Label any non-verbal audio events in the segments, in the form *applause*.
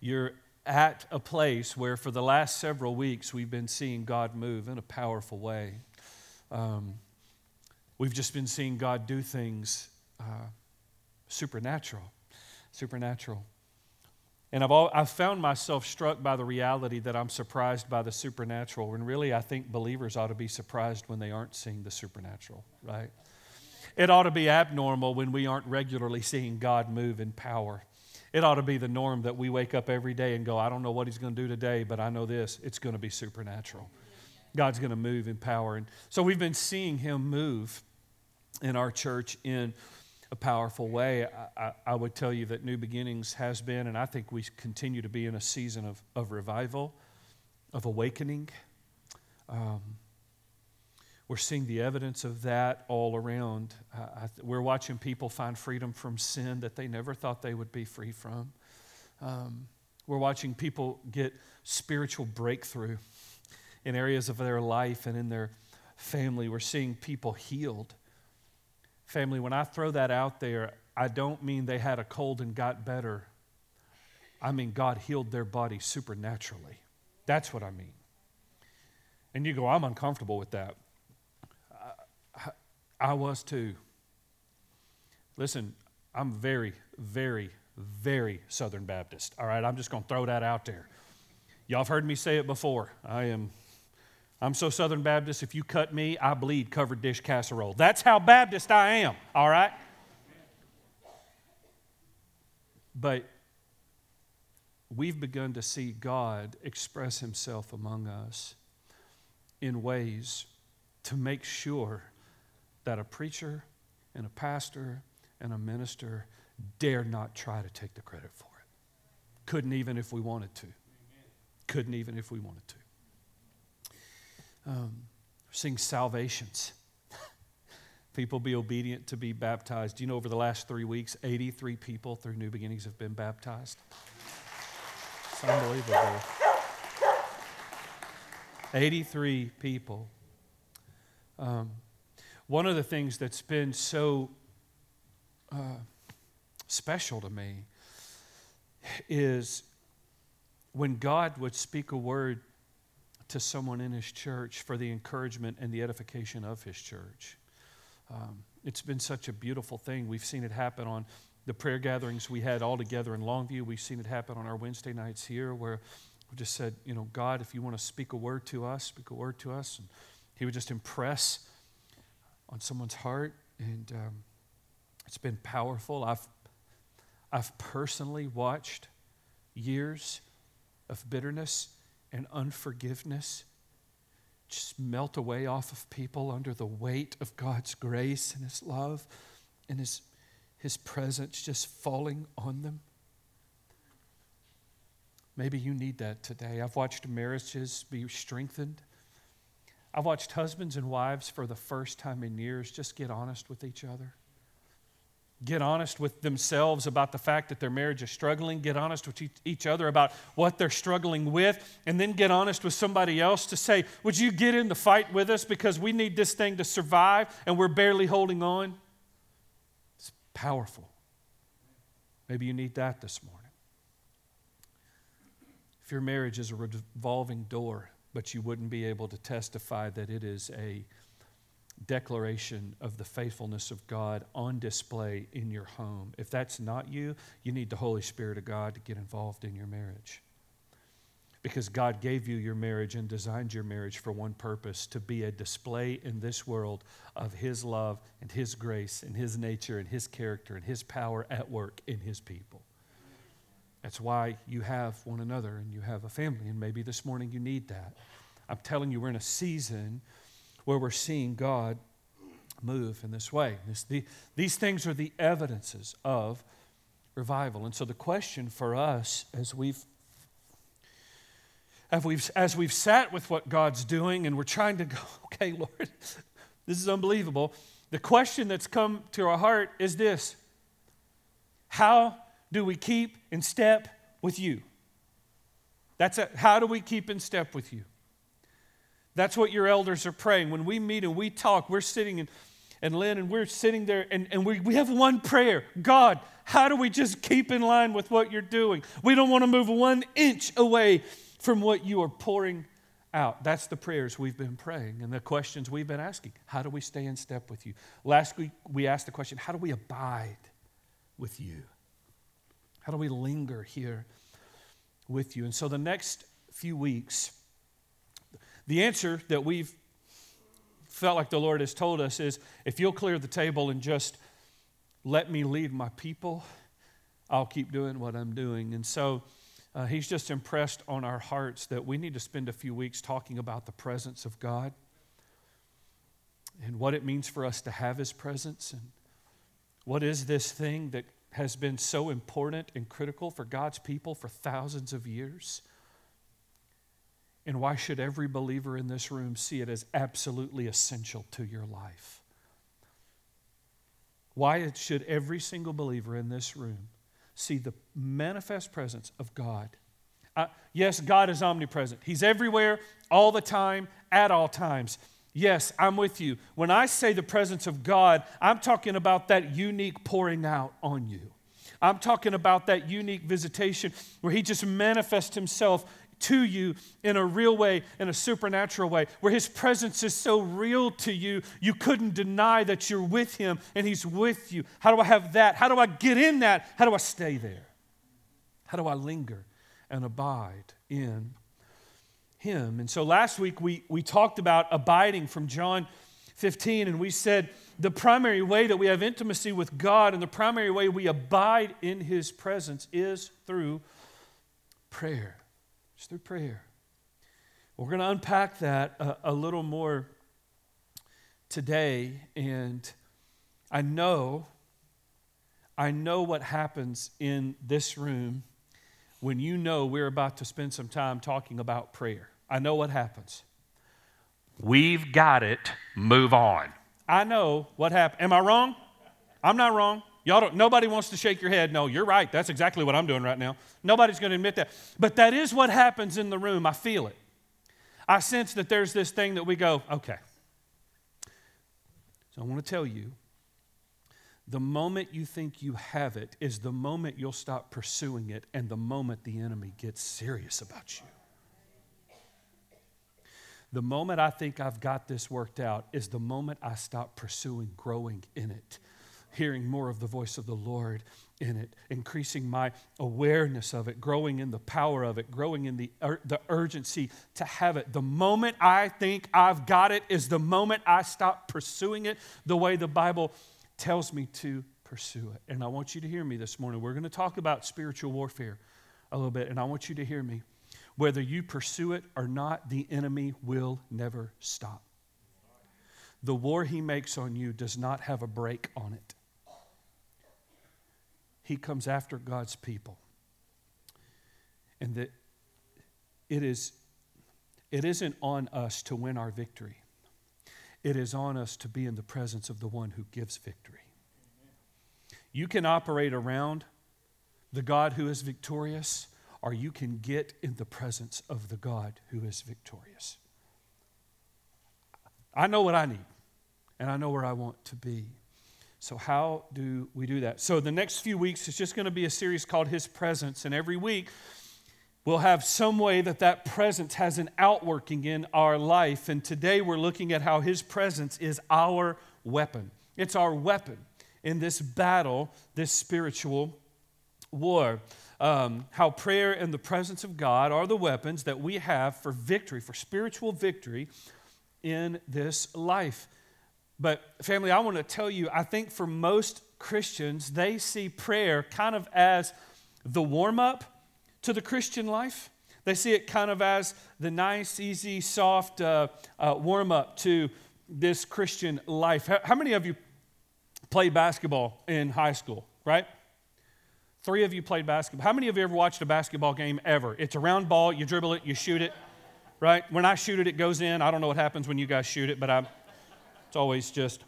you're at a place where for the last several weeks we've been seeing God move in a powerful way. Um, we've just been seeing God do things uh, supernatural, supernatural. And I've, all, I've found myself struck by the reality that I'm surprised by the supernatural, when really I think believers ought to be surprised when they aren't seeing the supernatural, right? It ought to be abnormal when we aren't regularly seeing God move in power. It ought to be the norm that we wake up every day and go, I don't know what He's going to do today, but I know this it's going to be supernatural. God's going to move in power. And so we've been seeing Him move in our church in a powerful way. I, I, I, would tell you that New Beginnings has been, and I think we continue to be in a season of, of revival, of awakening. Um, we're seeing the evidence of that all around. Uh, we're watching people find freedom from sin that they never thought they would be free from. Um, we're watching people get spiritual breakthrough in areas of their life and in their family. We're seeing people healed. Family, when I throw that out there, I don't mean they had a cold and got better. I mean God healed their body supernaturally. That's what I mean. And you go, I'm uncomfortable with that. I, was too. Listen, I'm very, very, very Southern Baptist. All right, I'm just going to throw that out there. Y'all have heard me say it before. I am I'm so Southern Baptist, if you cut me, I bleed covered dish casserole. That's how Baptist I am, all right? But we've begun to see God express himself among us in ways to make sure that a preacher and a pastor and a minister dare not try to take the credit for it. Couldn't even if we wanted to. Couldn't even if we wanted to um, seeing salvations. *laughs* people be obedient to be baptized. Do you know over the last three weeks, 83 people through New Beginnings have been baptized? It's unbelievable. 83 people. Um, one of the things that's been so uh, special to me is when God would speak a word to someone in his church for the encouragement and the edification of his church. Um, it's been such a beautiful thing. We've seen it happen on the prayer gatherings we had all together in Longview. We've seen it happen on our Wednesday nights here where we just said, you know, God, if you want to speak a word to us, speak a word to us. And he would just impress on someone's heart. And um, it's been powerful. I've, I've personally watched years of bitterness and unforgiveness just melt away off of people under the weight of God's grace and His love and His, His presence just falling on them. Maybe you need that today. I've watched marriages be strengthened. I've watched husbands and wives for the first time in years just get honest with each other get honest with themselves about the fact that their marriage is struggling, get honest with each other about what they're struggling with, and then get honest with somebody else to say, Would you get in the fight with us because we need this thing to survive and we're barely holding on? It's powerful. Maybe you need that this morning. If your marriage is a revolving door, but you wouldn't be able to testify that it is a declaration of the faithfulness of God on display in your home. If that's not you, you need the Holy Spirit of God to get involved in your marriage. Because God gave you your marriage and designed your marriage for one purpose to be a display in this world of His love and His grace and His nature and His character and His power at work in His people. That's why you have one another and you have a family, and maybe this morning you need that. I'm telling you, we're in a season where we're seeing God move in this way. This, the, these things are the evidences of revival. And so the question for us as we've as we've, as we've sat with what God's doing and we're trying to go, *laughs* okay, Lord, this is unbelievable. The question that's come to our heart is this How do we keep in step with you? That's a, how do we keep in step with you? That's what your elders are praying. When we meet and we talk, we're sitting and, and Lynn and we're sitting there and, and we, we have one prayer God, How do we just keep in line with what you're doing? We don't want to move one inch away from what you are pouring out. That's the prayers we've been praying and the questions we've been asking. How do we stay in step with you? Last week, we asked the question how do we abide with you? How do we linger here with you? And so the next few weeks, the answer that we've felt like the Lord has told us is if you'll clear the table and just let me lead my people, I'll keep doing what I'm doing. And so, uh, he's just impressed on our hearts that we need to spend a few weeks talking about the presence of God and what it means for us to have his presence and what is this thing that has been so important and critical for God's people for thousands of years. And why should every believer in this room see it as absolutely essential to your life? Why should every single believer in this room see the manifest presence of God. Uh, yes, God is omnipresent. He's everywhere, all the time, at all times. Yes, I'm with you. When I say the presence of God, I'm talking about that unique pouring out on you. I'm talking about that unique visitation where He just manifests Himself to you in a real way, in a supernatural way, where His presence is so real to you, you couldn't deny that you're with Him and He's with you. How do I have that? How do I get in that? How do I stay there? How do I linger and abide in Him? And so last week we, we talked about abiding from John 15, and we said the primary way that we have intimacy with God and the primary way we abide in His presence is through prayer. It's through prayer. We're going to unpack that a, a little more today, and I know, I know what happens in this room when you know we're about to spend some time talking about prayer. I know what happens. We've got it, move on. I know what happened. Am I wrong? I'm not wrong. Y'all don't, nobody wants to shake your head. No, you're right. That's exactly what I'm doing right now. Nobody's going to admit that. But that is what happens in the room. I feel it. I sense that there's this thing that we go, okay. So I want to tell you the moment you think you have it is the moment you'll stop pursuing it and the moment the enemy gets serious about you. The moment I think I've got this worked out is the moment I stop pursuing growing in it hearing more of the voice of the Lord in it, increasing my awareness of it, growing in the power of it, growing in the, ur- the urgency to have it. The moment I think I've got it is the moment I stop pursuing it the way the Bible tells me to pursue it. And I want you to hear me this morning. We're going to talk about spiritual warfare a little bit, and I want you to hear me. Whether you pursue it or not, the enemy will never stop. The war he makes on you does not have a break on it he comes after God's people. And that it is it isn't on us to win our victory. It is on us to be in the presence of the one who gives victory. You can operate around the God who is victorious, or you can get in the presence of the God who is victorious. I know what I need, and I know where I want to be. So, how do we do that? So, the next few weeks is just going to be a series called His Presence. And every week, we'll have some way that that presence has an outworking in our life. And today, we're looking at how His presence is our weapon. It's our weapon in this battle, this spiritual war. Um, how prayer and the presence of God are the weapons that we have for victory, for spiritual victory in this life. But, family, I want to tell you, I think for most Christians, they see prayer kind of as the warm up to the Christian life. They see it kind of as the nice, easy, soft uh, uh, warm up to this Christian life. How, how many of you played basketball in high school, right? Three of you played basketball. How many of you ever watched a basketball game ever? It's a round ball, you dribble it, you shoot it, right? When I shoot it, it goes in. I don't know what happens when you guys shoot it, but I'm, it's always just,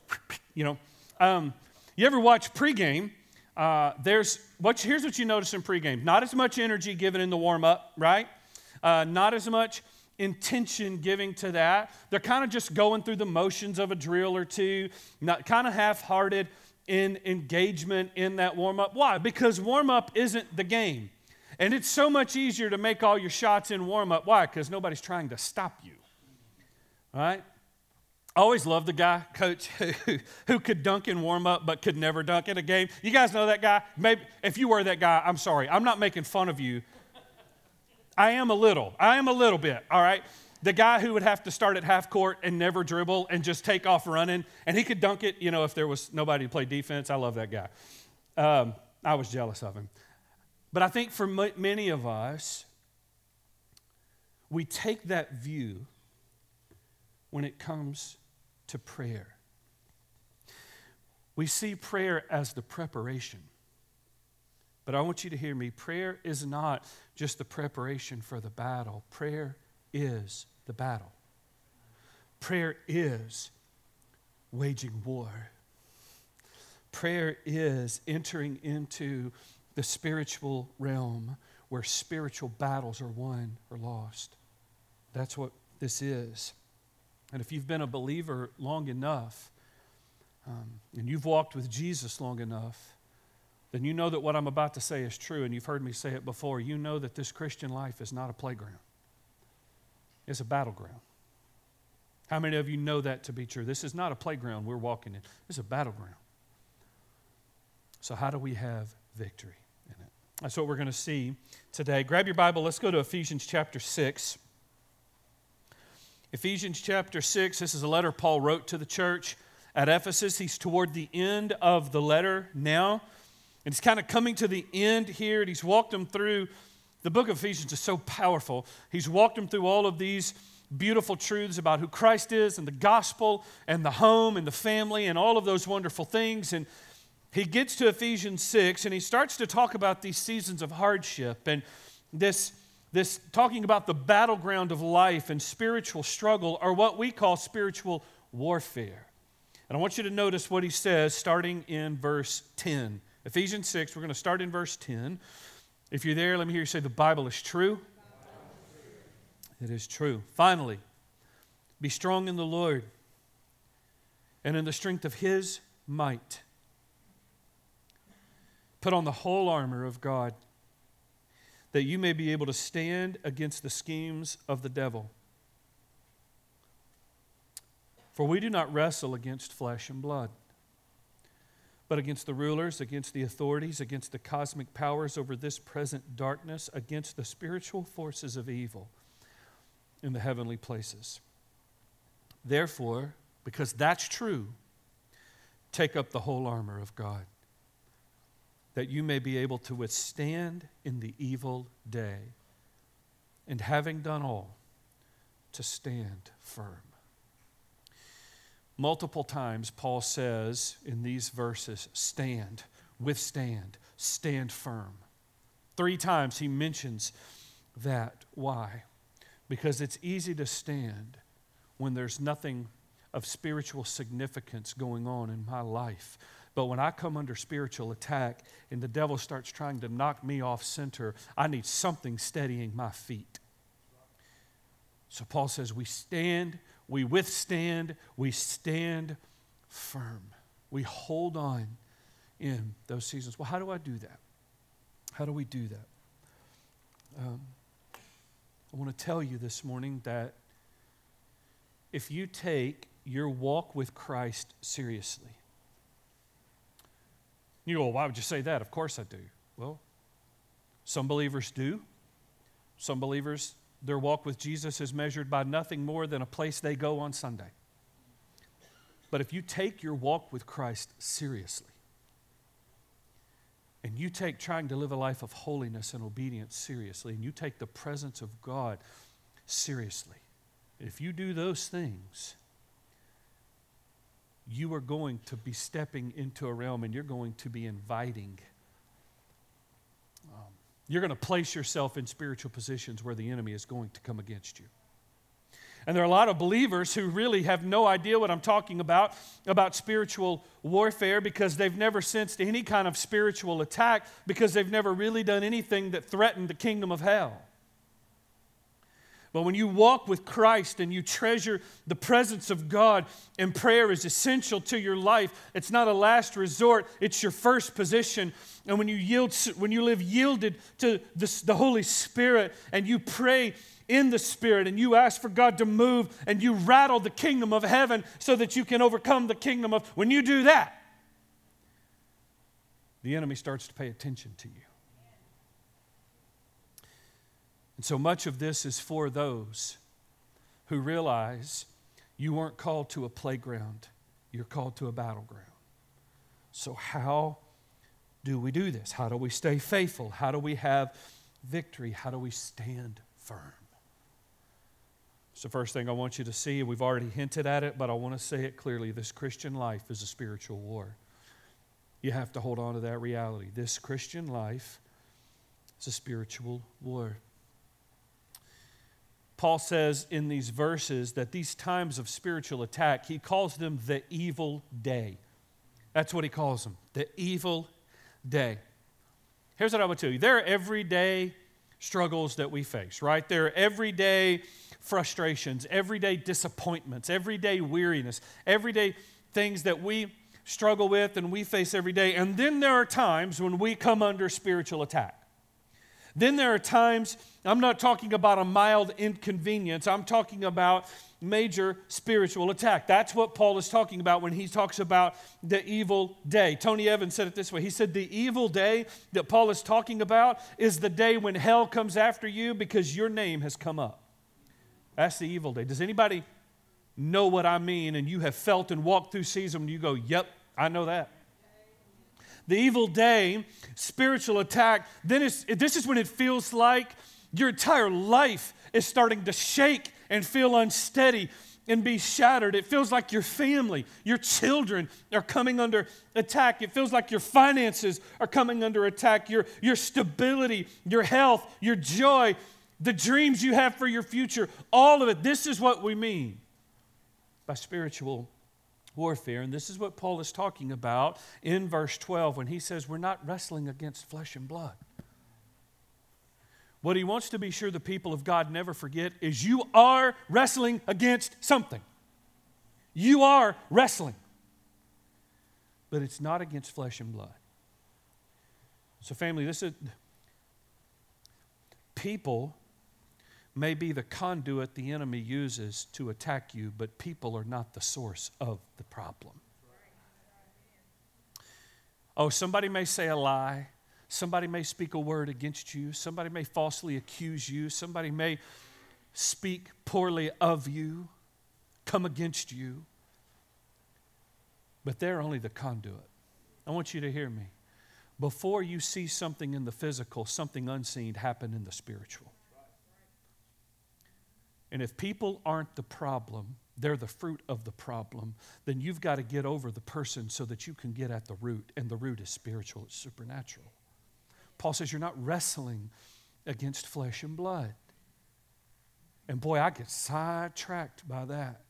you know. Um, you ever watch pregame? Uh, there's what, here's what you notice in pregame not as much energy given in the warm up, right? Uh, not as much intention giving to that. They're kind of just going through the motions of a drill or two, not kind of half hearted. in engagement in that warm up. Why? Because warm up isn't the game. And it's so much easier to make all your shots in warm up. Why? Because nobody's trying to stop you. All right? I always loved the guy, coach, who, *laughs* who could dunk in warm up but could never dunk in a game. You guys know that guy? Maybe if you were that guy, I'm sorry. I'm not making fun of you. I am a little. I am a little bit, all right? The guy who would have to start at half court and never dribble and just take off running, and he could dunk it, you know, if there was nobody to play defense. I love that guy. Um, I was jealous of him. But I think for many of us, we take that view when it comes to prayer. We see prayer as the preparation. But I want you to hear me prayer is not just the preparation for the battle, prayer is the battle. Prayer is waging war. Prayer is entering into the spiritual realm where spiritual battles are won or lost. That's what this is. And if you've been a believer long enough, um, and you've walked with Jesus long enough, then you know that what I'm about to say is true, and you've heard me say it before. You know that this Christian life is not a playground, it's a battleground. How many of you know that to be true? This is not a playground we're walking in, it's a battleground. So, how do we have victory in it? That's what we're going to see today. Grab your Bible, let's go to Ephesians chapter 6. Ephesians chapter 6, this is a letter Paul wrote to the church at Ephesus. He's toward the end of the letter now. And he's kind of coming to the end here, and he's walked them through. The book of Ephesians is so powerful. He's walked them through all of these beautiful truths about who Christ is and the gospel and the home and the family and all of those wonderful things. And he gets to Ephesians 6 and he starts to talk about these seasons of hardship and this this talking about the battleground of life and spiritual struggle are what we call spiritual warfare. And I want you to notice what he says starting in verse 10. Ephesians 6, we're going to start in verse 10. If you're there, let me hear you say, The Bible is true. It is true. Finally, be strong in the Lord and in the strength of his might. Put on the whole armor of God that you may be able to stand against the schemes of the devil. For we do not wrestle against flesh and blood, but against the rulers, against the authorities, against the cosmic powers over this present darkness, against the spiritual forces of evil in the heavenly places. Therefore, because that's true, take up the whole armor of God that you may be able to withstand in the evil day, and having done all, to stand firm. Multiple times, Paul says in these verses, stand, withstand, stand firm. Three times he mentions that. Why? Because it's easy to stand when there's nothing of spiritual significance going on in my life. But when I come under spiritual attack and the devil starts trying to knock me off center, I need something steadying my feet. So Paul says, We stand, we withstand, we stand firm. We hold on in those seasons. Well, how do I do that? How do we do that? Um, I want to tell you this morning that if you take your walk with Christ seriously, you go, well, why would you say that? Of course I do. Well, some believers do. Some believers, their walk with Jesus is measured by nothing more than a place they go on Sunday. But if you take your walk with Christ seriously, and you take trying to live a life of holiness and obedience seriously, and you take the presence of God seriously, if you do those things, you are going to be stepping into a realm and you're going to be inviting. Um, you're going to place yourself in spiritual positions where the enemy is going to come against you. And there are a lot of believers who really have no idea what I'm talking about, about spiritual warfare, because they've never sensed any kind of spiritual attack, because they've never really done anything that threatened the kingdom of hell. But when you walk with Christ and you treasure the presence of God, and prayer is essential to your life, it's not a last resort, it's your first position. And when you yield, when you live yielded to the, Holy Spirit and you pray in the Spirit and you ask for God to move and you rattle the kingdom of heaven so that you can overcome the kingdom of, when you do that, the enemy starts to pay attention to you. And so much of this is for those who realize you weren't called to a playground, you're called to a battleground. So, how do we do this? How do we stay faithful? How do we have victory? How do we stand firm? It's the first thing I want you to see. We've already hinted at it, but I want to say it clearly. This Christian life is a spiritual war. You have to hold on to that reality. This Christian life is a spiritual war. Paul says in these verses that these times of spiritual attack, he calls them the evil day. That's what he calls them, the evil day. Here's what I would tell you there are everyday struggles that we face, right? There are everyday frustrations, everyday disappointments, everyday weariness, everyday things that we struggle with and we face every day. And then there are times when we come under spiritual attack. Then there are times, I'm not talking about a mild inconvenience, I'm talking about major spiritual attack. That's what Paul is talking about when he talks about the evil day. Tony Evans said it this way He said, The evil day that Paul is talking about is the day when hell comes after you because your name has come up. That's the evil day. Does anybody know what I mean and you have felt and walked through seasons and you go, Yep, I know that the evil day, spiritual attack, then this is when it feels like your entire life is starting to shake and feel unsteady and be shattered. It feels like your family, your children are coming under attack. It feels like your finances are coming under attack. Your, your stability, your health, your joy, the dreams you have for your future, all of it. This is what we mean by spiritual warfare. And this is what Paul is talking about in verse 12 when he says, We're not wrestling against flesh and blood. What he wants to be sure the people of God never forget is you are wrestling against something. You are wrestling. But it's not against flesh and blood. So, family, this is people may be the conduit the enemy uses to attack you, but people are not the source of the problem. Oh, somebody may say a lie. Somebody may speak a word against you. Somebody may falsely accuse you. Somebody may speak poorly of you, come against you. But they're only the conduit. I want you to hear me. Before you see something in the physical, something unseen happen in the spiritual. And if people aren't the problem, they're the fruit of the problem, then you've got to get over the person so that you can get at the root. And the root is spiritual, it's supernatural. Paul says you're not wrestling against flesh and blood. And boy, I get sidetracked by that.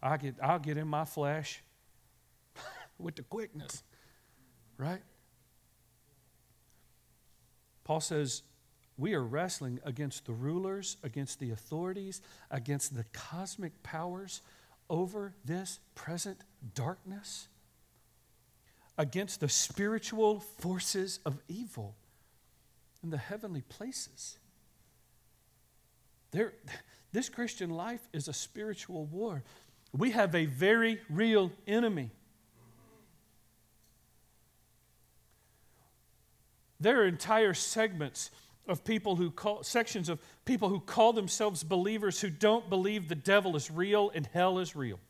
I get, I'll get in my flesh *laughs* with the quickness, right? Paul says, we are wrestling against the rulers, against the authorities, against the cosmic powers over this present darkness, against the spiritual forces of evil in the heavenly places. There, this Christian life is a spiritual war. We have a very real enemy. There are entire segments of people who call, sections of people who call themselves believers who don't believe the devil is real and hell is real.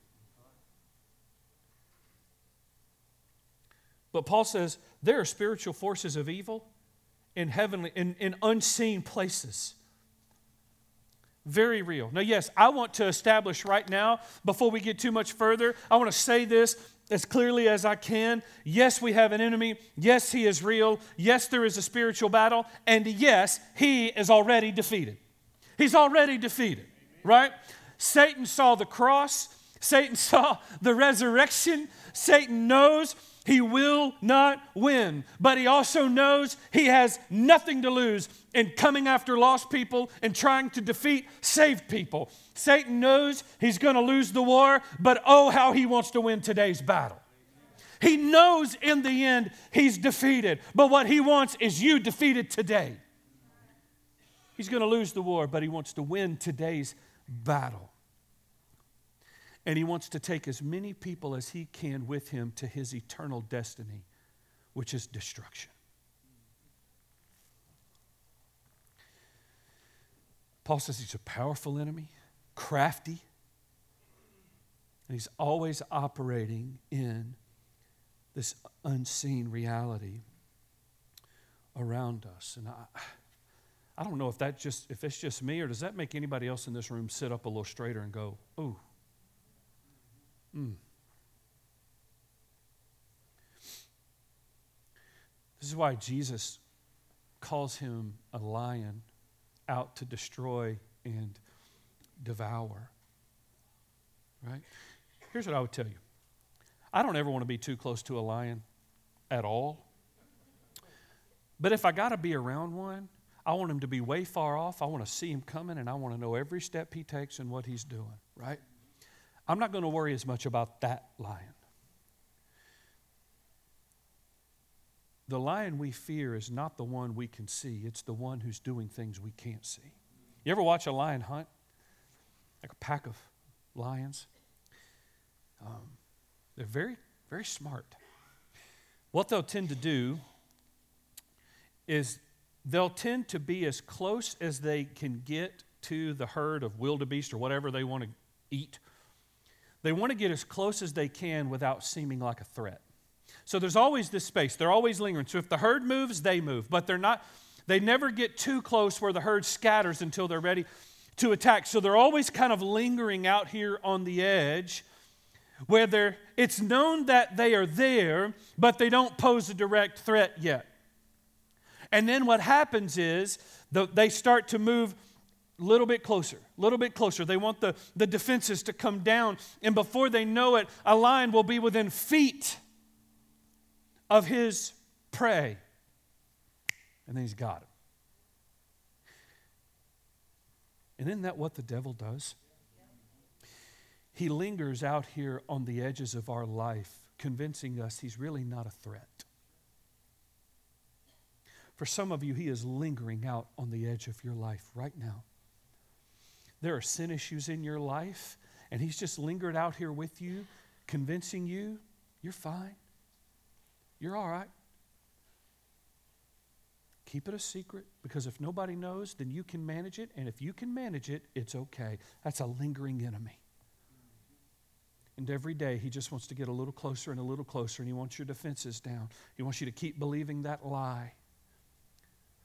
But Paul says there are spiritual forces of evil in heavenly, in, in unseen places. Very real. Now, yes, I want to establish right now, before we get too much further, I want to say this as clearly as I can. Yes, we have an enemy. Yes, he is real. Yes, there is a spiritual battle. And yes, he is already defeated. He's already defeated, right? Satan saw the cross, Satan *laughs* saw the resurrection. Satan knows he will not win, but he also knows he has nothing to lose in coming after lost people and trying to defeat saved people. Satan knows he's going to lose the war, but oh, how he wants to win today's battle. He knows in the end he's defeated, but what he wants is you defeated today. He's going to lose the war, but he wants to win today's battle. And he wants to take as many people as he can with him to his eternal destiny, which is destruction. Paul says he's a powerful enemy, crafty, and he's always operating in this unseen reality around us. And I, I don't know if that just if it's just me or does that make anybody else in this room sit up a little straighter and go, ooh, Mm. This is why Jesus calls him a lion out to destroy and devour. Right? Here's what I would tell you I don't ever want to be too close to a lion at all. But if I got to be around one, I want him to be way far off. I want to see him coming and I want to know every step he takes and what he's doing, right? I'm not going to worry as much about that lion. The lion we fear is not the one we can see, it's the one who's doing things we can't see. You ever watch a lion hunt? Like a pack of lions? Um, they're very, very smart. What they'll tend to do is they'll tend to be as close as they can get to the herd of wildebeest or whatever they want to eat they want to get as close as they can without seeming like a threat. So there's always this space. They're always lingering. So if the herd moves, they move. But they're not, they never get too close where the herd scatters until they're ready to attack. So they're always kind of lingering out here on the edge where it's known that they are there, but they don't pose a direct threat yet. And then what happens is the, they start to move little bit closer, a little bit closer. They want the, the defenses to come down. And before they know it, a lion will be within feet of his prey. And then he's got him. And isn't that what the devil does? He lingers out here on the edges of our life, convincing us he's really not a threat. For some of you, he is lingering out on the edge of your life right now. There are sin issues in your life, and He's just lingered out here with you, convincing you you're fine. You're all right. Keep it a secret because if nobody knows, then you can manage it. And if you can manage it, it's okay. That's a lingering enemy. And every day, he just wants to get a little closer and a little closer, and he wants your defenses down. He wants you to keep believing that lie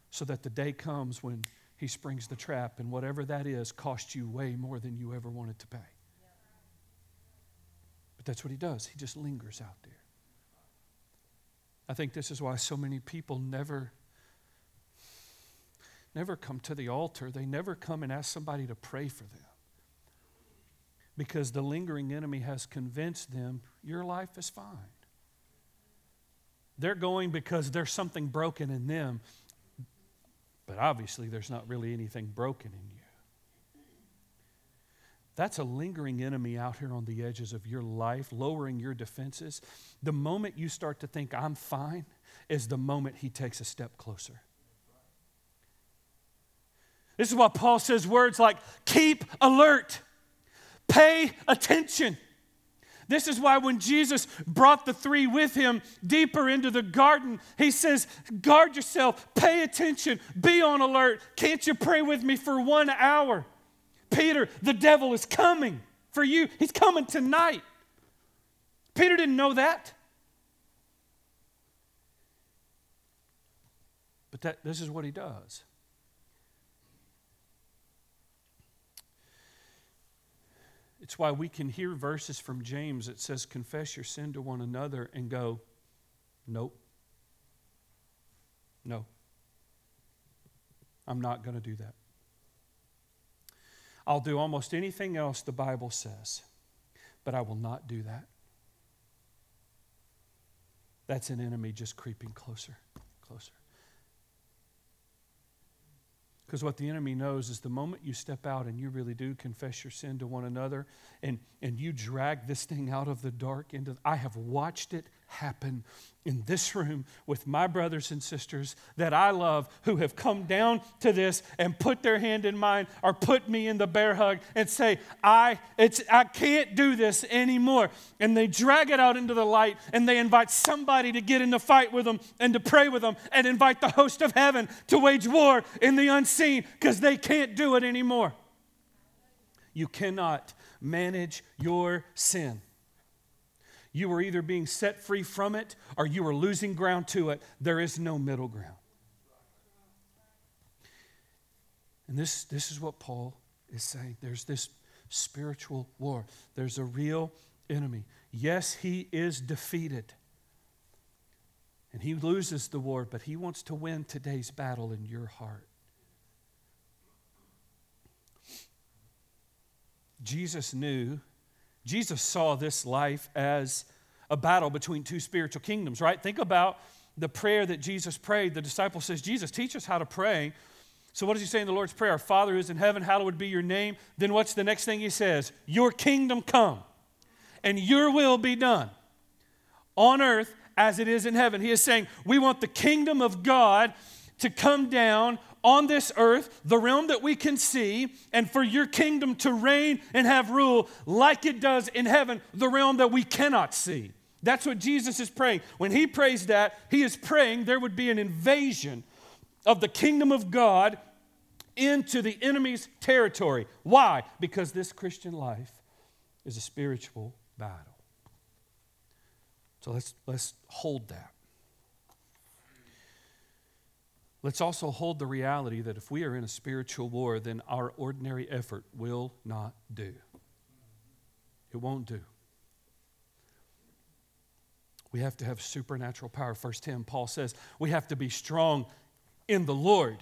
so that the day comes when he springs the trap, and whatever that is costs you way more than you ever wanted to pay. But that's what he does. He just lingers out there. I think this is why so many people never never come to the altar. They never come and ask somebody to pray for them. Because the lingering enemy has convinced them your life is fine. They're going because there's something broken in them but obviously, there's not really anything broken in you. That's a lingering enemy out here on the edges of your life, lowering your defenses. The moment you start to think, I'm fine, is the moment he takes a step closer. This is why Paul says words like, keep alert, pay attention. This is why when Jesus brought the three with him deeper into the garden, he says, Guard yourself, pay attention, be on alert. Can't you pray with me for one hour? Peter, the devil is coming for you. He's coming tonight. Peter didn't know that. But that, this is what he does. It's why we can hear verses from James that says, Confess your sin to one another and go, Nope. No. I'm not going to do that. I'll do almost anything else the Bible says, but I will not do that. that's an enemy just creeping closer, closer. Because what the enemy knows is the moment you step out and you really do confess your sin to one another and, and you drag this thing out of the dark into, I have watched it happen in this room with my brothers and sisters that I love who have come down to this and put their hand in mine or put me in the bear hug and say, I, it's, I can't do this anymore. And they drag it out into the light and they invite somebody to get in the fight with them and to pray with them and invite the host of heaven to wage war in the unseen because they can't do it anymore. You cannot manage your sin. You are either being set free from it or you are losing ground to it. There is no middle ground. And this, this is what Paul is saying. There's this spiritual war, there's a real enemy. Yes, he is defeated. And he loses the war, but he wants to win today's battle in your heart. Jesus knew Jesus saw this life as a battle between two spiritual kingdoms, right? Think about the prayer that Jesus prayed. The disciple says, Jesus, teach us how to pray. So, what does he say in the Lord's Prayer? Our Father who is in heaven, hallowed be your name. Then, what's the next thing he says? Your kingdom come, and your will be done on earth as it is in heaven. He is saying, We want the kingdom of God to come down on this earth, the realm that we can see, and for your kingdom to reign and have rule like it does in heaven, the realm that we cannot see. That's what Jesus is praying. When he prays that, he is praying there would be an invasion of the kingdom of God into the enemy's territory. Why? Because this Christian life is a spiritual battle. So let's, let's hold that. Let's also hold the reality that if we are in a spiritual war, then our ordinary effort will not do. It won't do. We have to have supernatural power. First Tim, Paul says, we have to be strong in the Lord.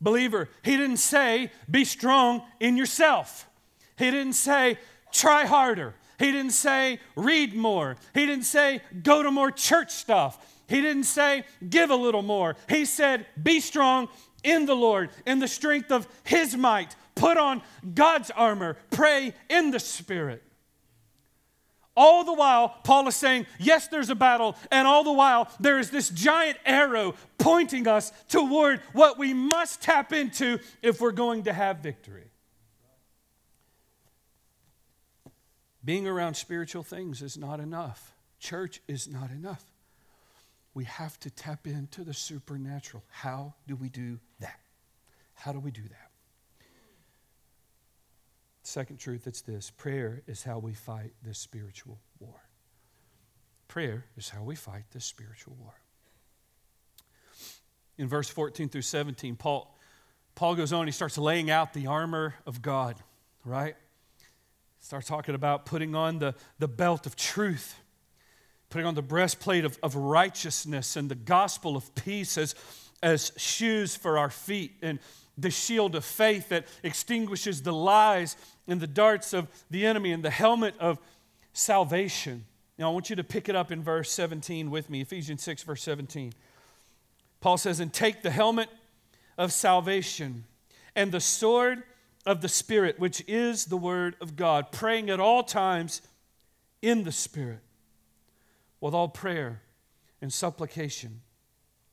Believer, he didn't say, be strong in yourself. He didn't say, try harder. He didn't say, read more. He didn't say, go to more church stuff. He didn't say, give a little more. He said, be strong in the Lord, in the strength of His might. Put on God's armor. Pray in the Spirit. All the while, Paul is saying, yes, there's a battle, and all the while, there is this giant arrow pointing us toward what we must tap into if we're going to have victory. Being around spiritual things is not enough, church is not enough we have to tap into the supernatural. How do we do that? How do we do that? Second truth, it's this prayer is how we fight this spiritual war. Prayer is how we fight this spiritual war. In verse 14 through 17, Paul, Paul goes on, he starts laying out the armor of God, right? Starts talking about putting on the, the belt of truth putting on the breastplate of, of righteousness and the gospel of peace as, as shoes for our feet, and the shield of faith that extinguishes the lies and the darts of the enemy, and the helmet of salvation. Now, I want you to pick it up in verse 17 with me, Ephesians 6, verse 17. Paul says, And take the helmet of salvation and the sword of the Spirit, which is the word of God, praying at all times in the Spirit with all prayer and supplication.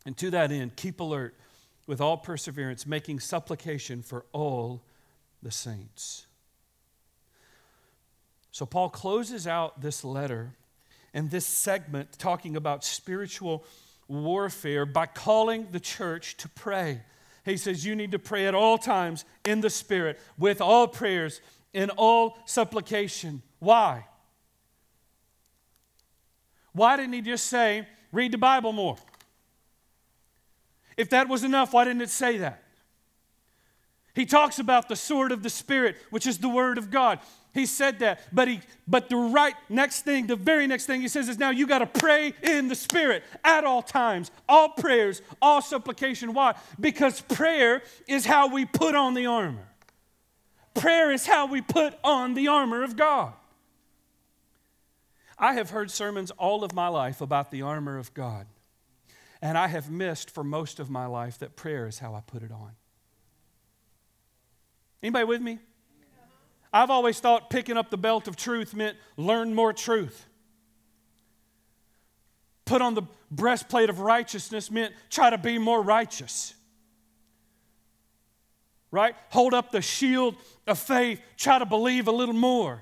And to that end, keep alert with all perseverance, making supplication for all the saints. So, Paul closes out this letter and this segment talking about spiritual warfare by calling the church to pray. He says, You need to pray at all times in the Spirit, with all prayers, in all supplication. Why? Why didn't he just say, read the Bible more? If that was enough, why didn't it say that? He talks about the sword of the Spirit, which is the Word of God. He said that, but he but the right next thing, the very next thing he says is now you got to pray in the Spirit at all times, all prayers, all supplication. Why? Because prayer is how we put on the armor. Prayer is how we put on the armor of God. I have heard sermons all of my life about the armor of God, and I have missed for most of my life that prayer is how I put it on. Anybody with me? I've always thought picking up the belt of truth meant learn more truth. Put on the breastplate of righteousness meant try to be more righteous. Right? Hold up the shield of faith, try to believe a little more.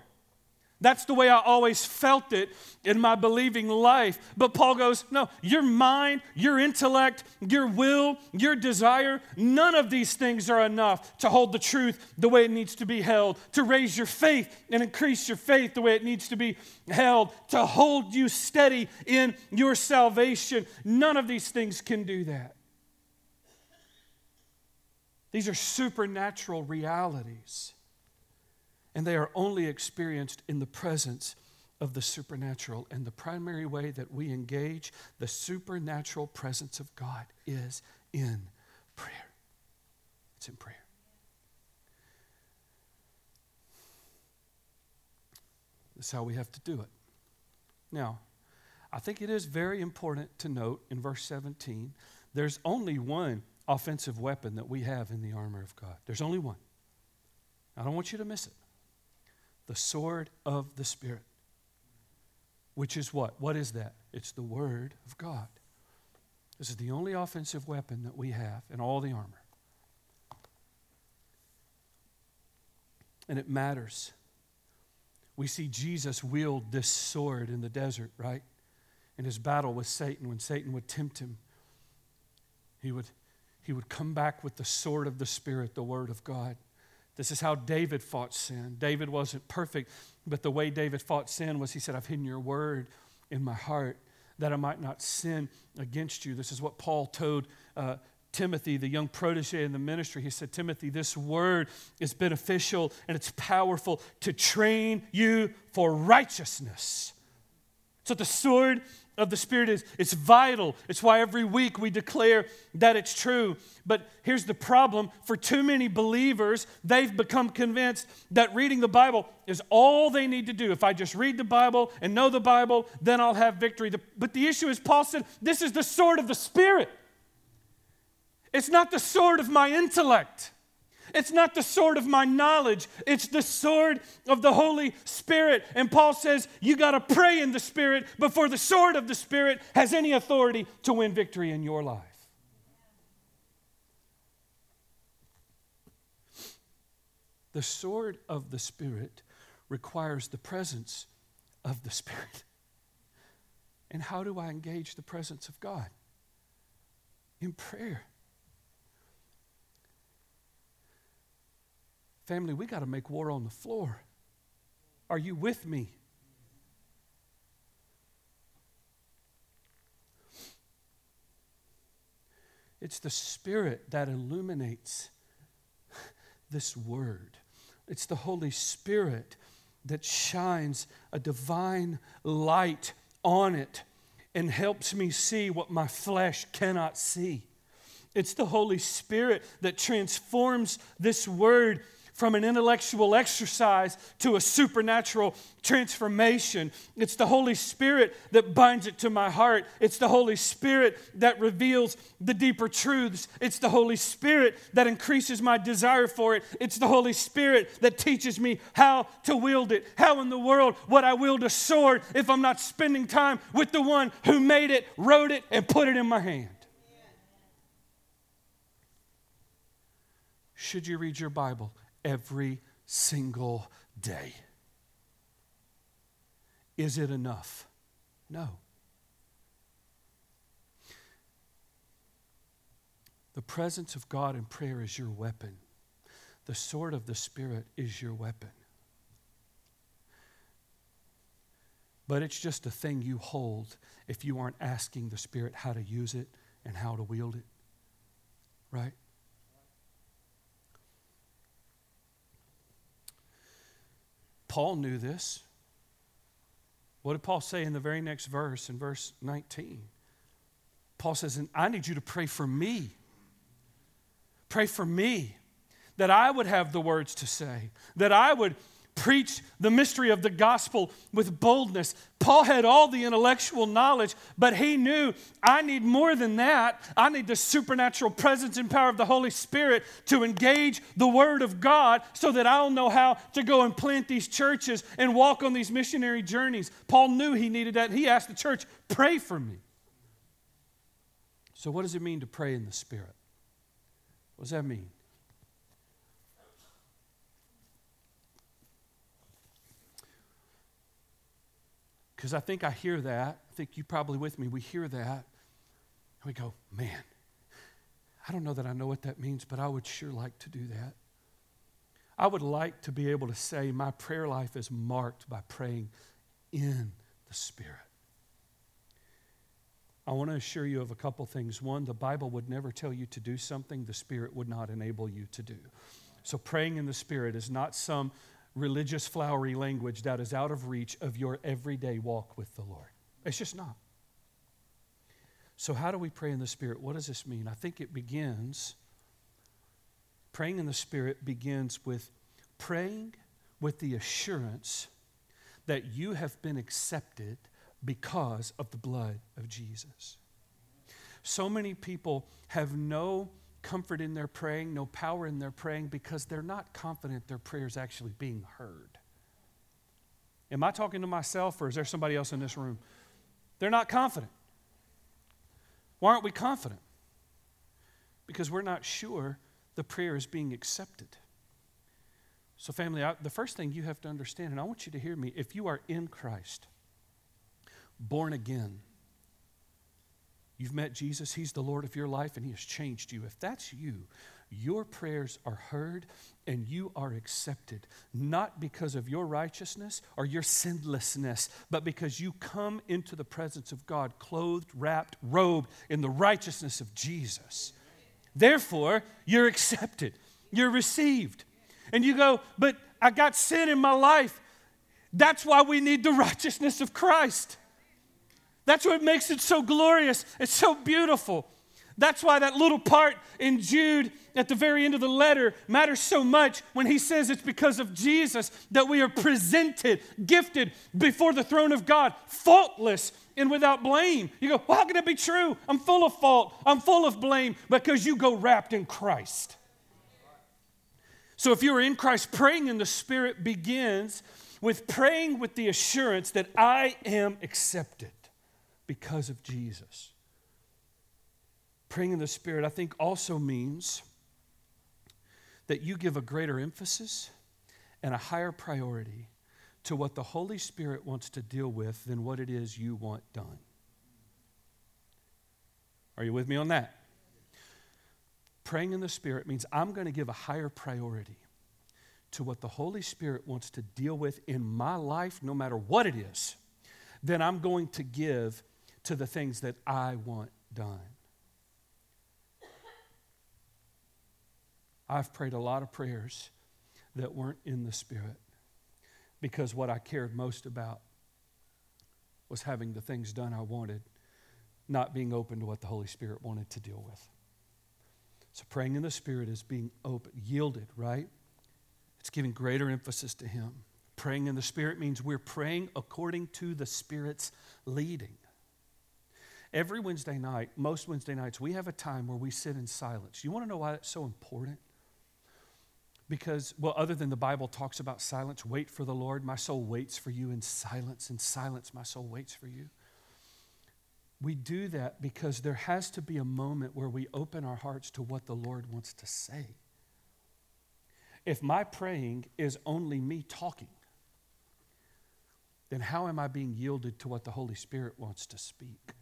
That's the way I always felt it in my believing life. But Paul goes, No, your mind, your intellect, your will, your desire, none of these things are enough to hold the truth the way it needs to be held, to raise your faith and increase your faith the way it needs to be held, to hold you steady in your salvation. None of these things can do that. These are supernatural realities and they are only experienced in the presence of the supernatural. And the primary way that we engage the supernatural presence of God is in prayer. It's in prayer. That's how we have to do it. Now, I think it is very important to note in verse 17 there's only one offensive weapon that we have in the armor of God. There's only one. I don't want you to miss it the sword of the Spirit. Which is what? What is that? It's the Word of God. This is the only offensive weapon that we have in all the armor. And it matters. We see Jesus wield this sword in the desert, right? In his battle with Satan, when Satan would tempt him, he would, he would come back with the sword of the Spirit, the Word of God. This is how David fought sin. David wasn't perfect, but the way David fought sin was he said, I've hidden your word in my heart that I might not sin against you. This is what Paul told uh, Timothy, the young protege in the ministry. He said, Timothy, this word is beneficial and it's powerful to train you for righteousness. So the sword of the Spirit is it's vital. It's why every week we declare that it's true. But here's the problem for too many believers, they've become convinced that reading the Bible is all they need to do. If I just read the Bible and know the Bible, then I'll have victory. But the issue is, Paul said, this is the sword of the Spirit. It's not the sword of my intellect. It's not the sword of my knowledge, it's the sword of the Holy Spirit. And Paul says, You got to pray in the Spirit before the sword of the Spirit has any authority to win victory in your life. The sword of the Spirit requires the presence of the Spirit. And how do I engage the presence of God? In prayer. Family, we got to make war on the floor. Are you with me? It's the Spirit that illuminates this word. It's the Holy Spirit that shines a divine light on it and helps me see what my flesh cannot see. It's the Holy Spirit that transforms this word from an intellectual exercise to a supernatural transformation. It's the Holy Spirit that binds it to my heart. It's the Holy Spirit that reveals the deeper truths. It's the Holy Spirit that increases my desire for it. It's the Holy Spirit that teaches me how to wield it. How in the world would I wield a sword if I'm not spending time with the one who made it, wrote it, and put it in my hand? Should you read your Bible? Every single day. Is it enough? No. The presence of God in prayer is your weapon. The sword of the Spirit is your weapon. But it's just a thing you hold if you aren't asking the Spirit how to use it and how to wield it. Right? Paul knew this. What did Paul say in the very next verse, in verse 19? Paul says, And I need you to pray for me. Pray for me that I would have the words to say, that I would preach the mystery of the gospel with boldness. Paul had all the intellectual knowledge, but he knew I need more than that. I need the supernatural presence and power of the Holy Spirit to engage the Word of God so that I'll know how to go and plant these churches and walk on these missionary journeys. Paul knew he needed that. He asked the church, Pray for me. So, what does it mean to pray in the Spirit? What does that mean? Because I think I hear that. I think you probably with me. We hear that. And we go, man, I don't know that I know what that means, but I would sure like to do that. I would like to be able to say my prayer life is marked by praying in the Spirit. I want to assure you of a couple things. One, the Bible would never tell you to do something the Spirit would not enable you to do. So, praying in the Spirit is not some religious, flowery language that is out of reach of your everyday walk with the Lord. It's just not. So, how do we pray in the Spirit? What does this mean? I think it begins, praying in the Spirit begins with praying with the assurance that you have been accepted because of the blood of Jesus. So many people have no comfort in their praying, no power in their praying because they're not confident their prayer is actually being heard. Am I talking to myself or is there somebody else in this room? They're not confident. Why aren't we confident? Because we're not sure the prayer is being accepted. So, family, I, the first thing you have to understand, and I want you to hear me if you are in Christ, born again, You've met Jesus, He's the Lord of your life, and He has changed you. If that's you, your prayers are heard and you are accepted, not because of your righteousness or your sinlessness, but because you come into the presence of God clothed, wrapped, robed in the righteousness of Jesus. Therefore, you're accepted, you're received. And you go, but I got sin in my life. That's why we need the *laughs* righteousness of Christ. That's what makes it so glorious. It's so beautiful. That's why that little part in Jude at the very end of the letter matters so much when he says it's because of Jesus that we are presented, gifted before the throne of God, faultless and without blame. You go, well, how can that be true? I'm full of fault, I'm full of blame because you go wrapped in Christ. So if you're in Christ, praying in the Spirit begins with praying with the assurance that I am accepted because of Jesus. Praying in the Spirit, I think, also means that you give a greater emphasis and a higher priority to what the Holy Spirit wants to deal with than what it is you want done. Are you with me on that? Praying in the Spirit means I'm going to give a higher priority to what the Holy Spirit wants to deal with in my life, no matter what it is, than I'm going to give to the things that I want done. I've prayed a lot of prayers that weren't in the Spirit because what I cared most about was having the things done I wanted, not being open to what the Holy Spirit wanted to deal with. So praying in the Spirit is being open, yielded, right? It's giving greater emphasis to Him. Praying in the Spirit means we're praying according to the Spirit's leading. Every Wednesday night, most Wednesday nights, we have a time where we sit in silence. You want to know why that's so important? Because, well, other than the Bible talks about silence, wait for the Lord. My soul waits for you in silence. In silence, my soul waits for you. We do that because there has to be a moment where we open our hearts to what the Lord wants to say. If my praying is only me talking, then how am I being yielded to what the Holy Spirit wants to speak?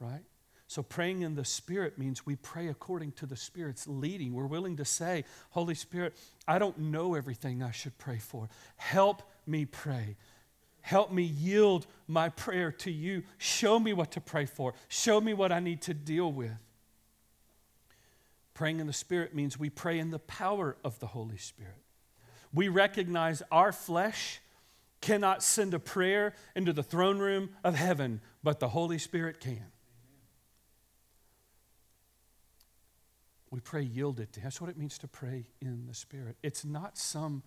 Right? So, praying in the Spirit means we pray according to the Spirit's leading. We're willing to say, Holy Spirit, I don't know everything I should pray for. Help me pray. Help me yield my prayer to you. Show me what to pray for. Show me what I need to deal with. Praying in the Spirit means we pray in the power of the Holy Spirit. We recognize our flesh cannot send a prayer into the throne room of heaven, but the Holy Spirit can. We pray yielded to Him. That's what it means to pray in the Spirit. It's not some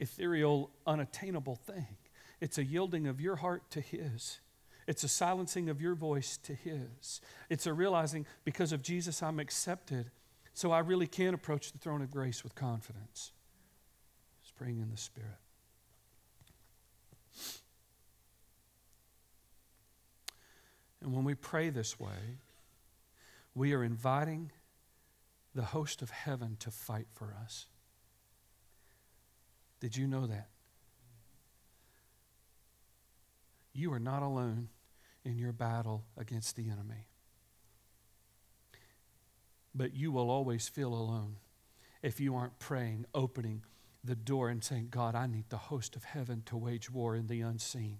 ethereal, unattainable thing. It's a yielding of your heart to His. It's a silencing of your voice to His. It's a realizing because of Jesus, I'm accepted, so I really can approach the throne of grace with confidence. Just praying in the Spirit. And when we pray this way, we are inviting the host of heaven to fight for us. Did you know that? You are not alone in your battle against the enemy. But you will always feel alone if you aren't praying, opening the door, and saying, God, I need the host of heaven to wage war in the unseen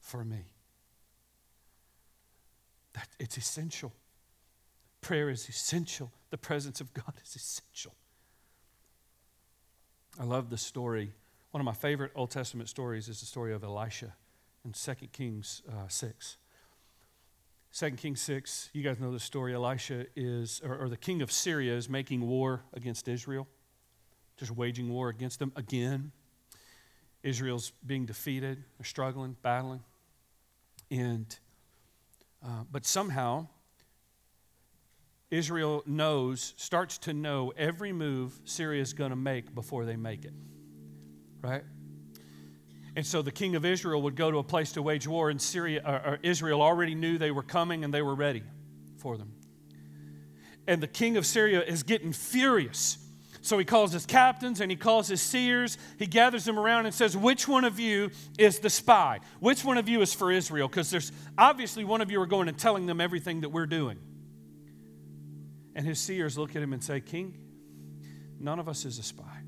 for me. That, it's essential. Prayer is essential. The presence of God is essential. I love the story. One of my favorite Old Testament stories is the story of Elisha in 2 Kings uh, 6. 2 Kings 6, you guys know the story. Elisha is, or, or the king of Syria is making war against Israel, just waging war against them again. Israel's being defeated, they're struggling, battling. And, uh, but somehow, Israel knows, starts to know every move Syria is going to make before they make it. Right? And so the king of Israel would go to a place to wage war, and Syria, or, or Israel already knew they were coming and they were ready for them. And the king of Syria is getting furious. So he calls his captains and he calls his seers. He gathers them around and says, Which one of you is the spy? Which one of you is for Israel? Because there's obviously one of you are going and telling them everything that we're doing. And his seers look at him and say, King, none of us is a spy.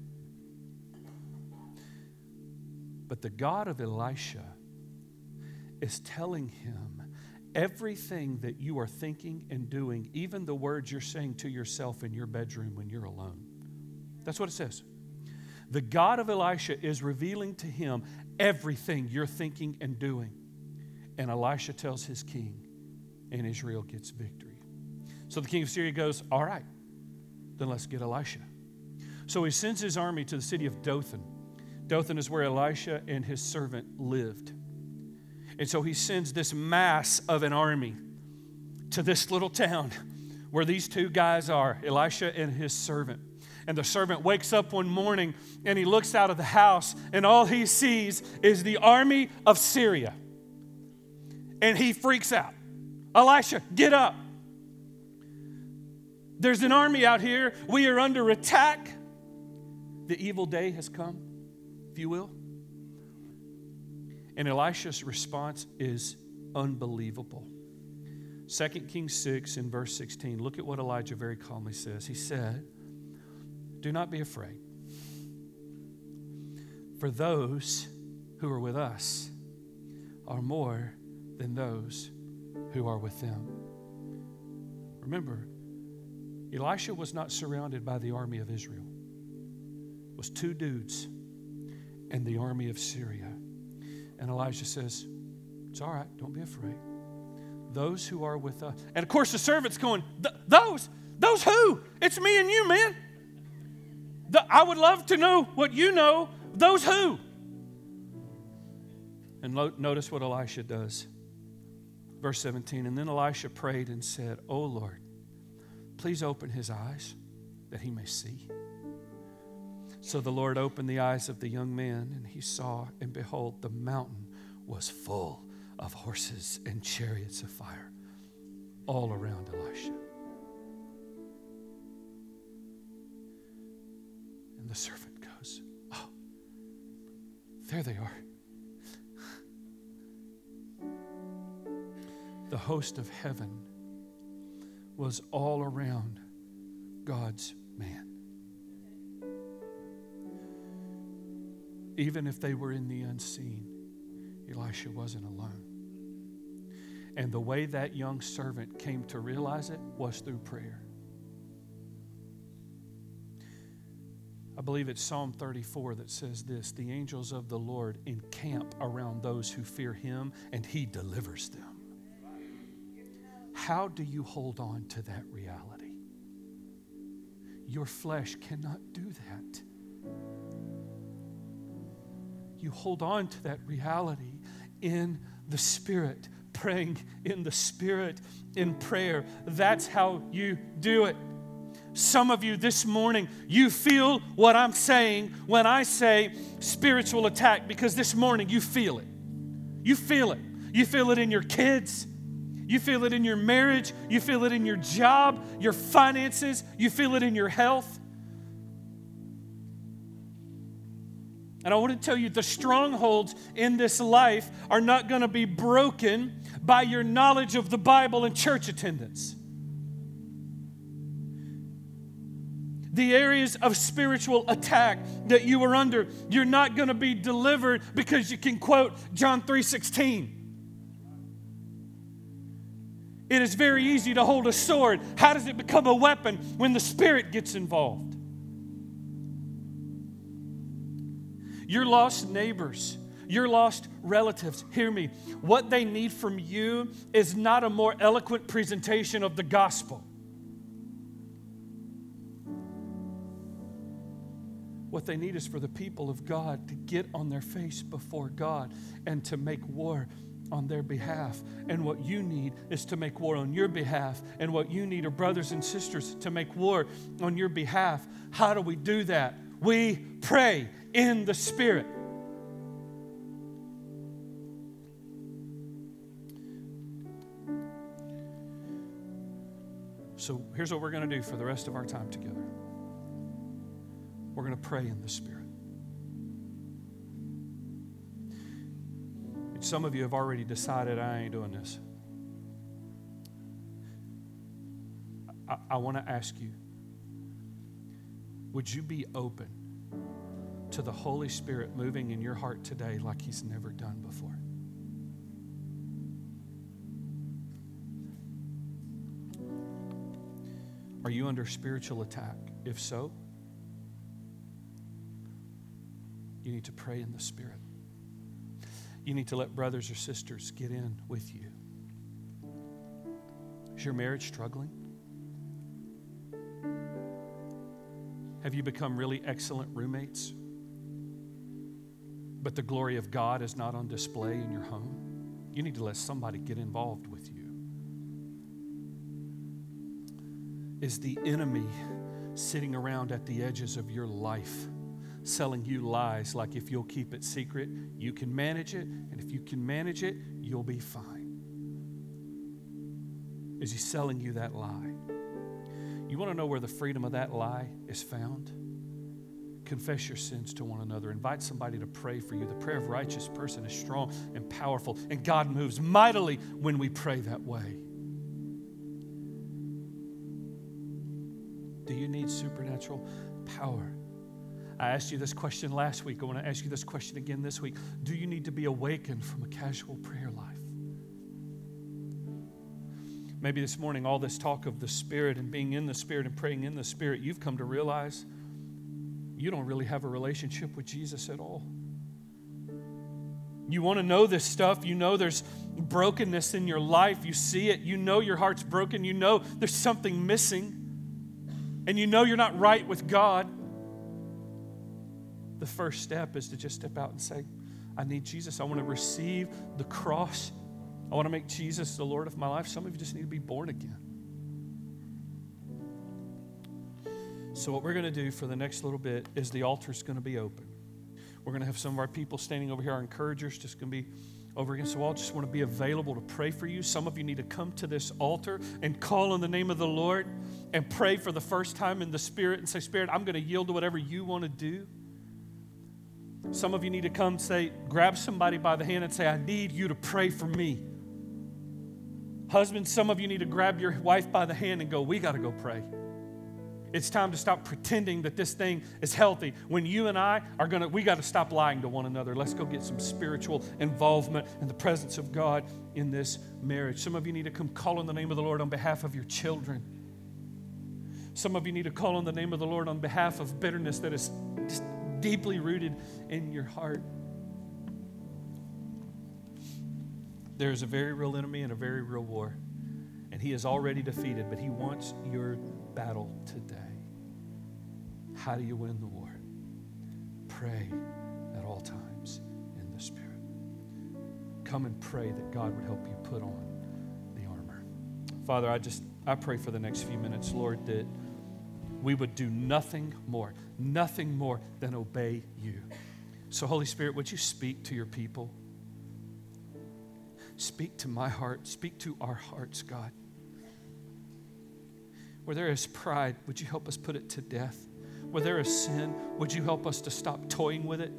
But the God of Elisha is telling him everything that you are thinking and doing, even the words you're saying to yourself in your bedroom when you're alone. That's what it says. The God of Elisha is revealing to him everything you're thinking and doing. And Elisha tells his king, and Israel gets victory. So the king of Syria goes, All right, then let's get Elisha. So he sends his army to the city of Dothan. Dothan is where Elisha and his servant lived. And so he sends this mass of an army to this little town where these two guys are, Elisha and his servant. And the servant wakes up one morning and he looks out of the house, and all he sees is the army of Syria. And he freaks out. Elisha, get up. There's an army out here. We are under attack. The evil day has come, if you will. And Elisha's response is unbelievable. 2 Kings 6 in verse 16, look at what Elijah very calmly says. He said, Do not be afraid, for those who are with us are more than those who are with them. Remember, Elisha was not surrounded by the army of Israel. It was two dudes and the army of Syria. And Elijah says, It's all right, don't be afraid. Those who are with us. And of course, the servant's going, Those? Those who? It's me and you, man. The, I would love to know what you know. Those who? And lo- notice what Elisha does. Verse 17 And then Elisha prayed and said, Oh Lord, Please open his eyes that he may see. So the Lord opened the eyes of the young man, and he saw, and behold, the mountain was full of horses and chariots of fire all around Elisha. And the servant goes, Oh, there they are. The host of heaven was all around God's man. Even if they were in the unseen, Elisha wasn't alone. And the way that young servant came to realize it was through prayer. I believe it's Psalm 34 that says this The angels of the Lord encamp around those who fear him, and he delivers them. How do you hold on to that reality? Your flesh cannot do that. you hold on to that reality in the Spirit, praying in the Spirit in prayer. That's how you do it. Some of you this morning, you feel what I'm saying when I say spiritual attack because this morning you feel it. You feel it. You feel it in your kids. You feel it in your marriage. You feel it in your job, your finances. You feel it in your health. And I want to tell you the strongholds in this life are not going to be broken by your knowledge of the Bible and church attendance. The areas of spiritual attack that you are under, you're not going to be delivered because you can quote John 3:16. It is very easy to hold a sword. How does it become a weapon when the spirit gets involved? Your lost neighbors, your lost relatives, hear me. What they need from you is not a more eloquent presentation of the gospel. What they need is for the people of God to get on their face before God and to make war on their behalf. And what you need is to make war on your behalf. And what you need are brothers and sisters to make war on your behalf. How do we do that? We pray in the Spirit. So here's what we're going to do for the rest of our time together we're going to pray in the Spirit. And some of you have already decided, I ain't doing this. I, I want to ask you would you be open to the Holy Spirit moving in your heart today like He's never done before? Are you under spiritual attack? If so, you need to pray in the Spirit. You need to let brothers or sisters get in with you. Is your marriage struggling? Have you become really excellent roommates? But the glory of God is not on display in your home? You need to let somebody get involved with you. Is the enemy sitting around at the edges of your life? Selling you lies like if you'll keep it secret, you can manage it, and if you can manage it, you'll be fine. Is he selling you that lie? You want to know where the freedom of that lie is found? Confess your sins to one another. Invite somebody to pray for you. The prayer of righteous person is strong and powerful, and God moves mightily when we pray that way. Do you need supernatural power? I asked you this question last week. I want to ask you this question again this week. Do you need to be awakened from a casual prayer life? Maybe this morning, all this talk of the Spirit and being in the Spirit and praying in the Spirit, you've come to realize you don't really have a relationship with Jesus at all. You want to know this stuff. You know there's brokenness in your life. You see it. You know your heart's broken. You know there's something missing. And you know you're not right with God the first step is to just step out and say, I need Jesus. I want to receive the cross. I want to make Jesus the Lord of my life. Some of you just need to be born again. So, what we're going to do for the next little bit is the altar is going to be open. We're going to have some of our people standing over here, our encouragers, just going to be over against the wall. Just want to be available to pray for you. Some of you need to come to this altar and call on the name of the Lord and pray for the first time in the Spirit and say, Spirit, I'm going to yield to whatever you want to do. Some of you need to come say, grab somebody by the hand and say, I need you to pray for me. Husbands, some of you need to grab your wife by the hand and go, We got to go pray. It's time to stop pretending that this thing is healthy. When you and I are going to, we got to stop lying to one another. Let's go get some spiritual involvement in the presence of God in this marriage. Some of you need to come call on the name of the Lord on behalf of your children. Some of you need to call on the name of the Lord on behalf of bitterness that is deeply rooted in your heart. There is a very real enemy and a very real war, and he is already defeated, but he wants your battle today. How do you win the war? Pray at all times in the Spirit. come and pray that God would help you put on the armor. Father, I just I pray for the next few minutes, Lord, that we would do nothing more, nothing more than obey you. So, Holy Spirit, would you speak to your people? Speak to my heart, speak to our hearts, God. Where there is pride, would you help us put it to death? Where there is sin, would you help us to stop toying with it?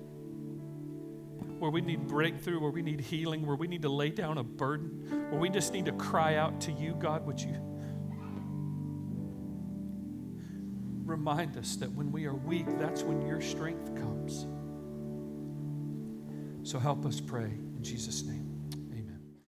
Where we need breakthrough, where we need healing, where we need to lay down a burden, where we just need to cry out to you, God, would you remind us that when we are weak, that's when your strength comes. So help us pray in Jesus' name.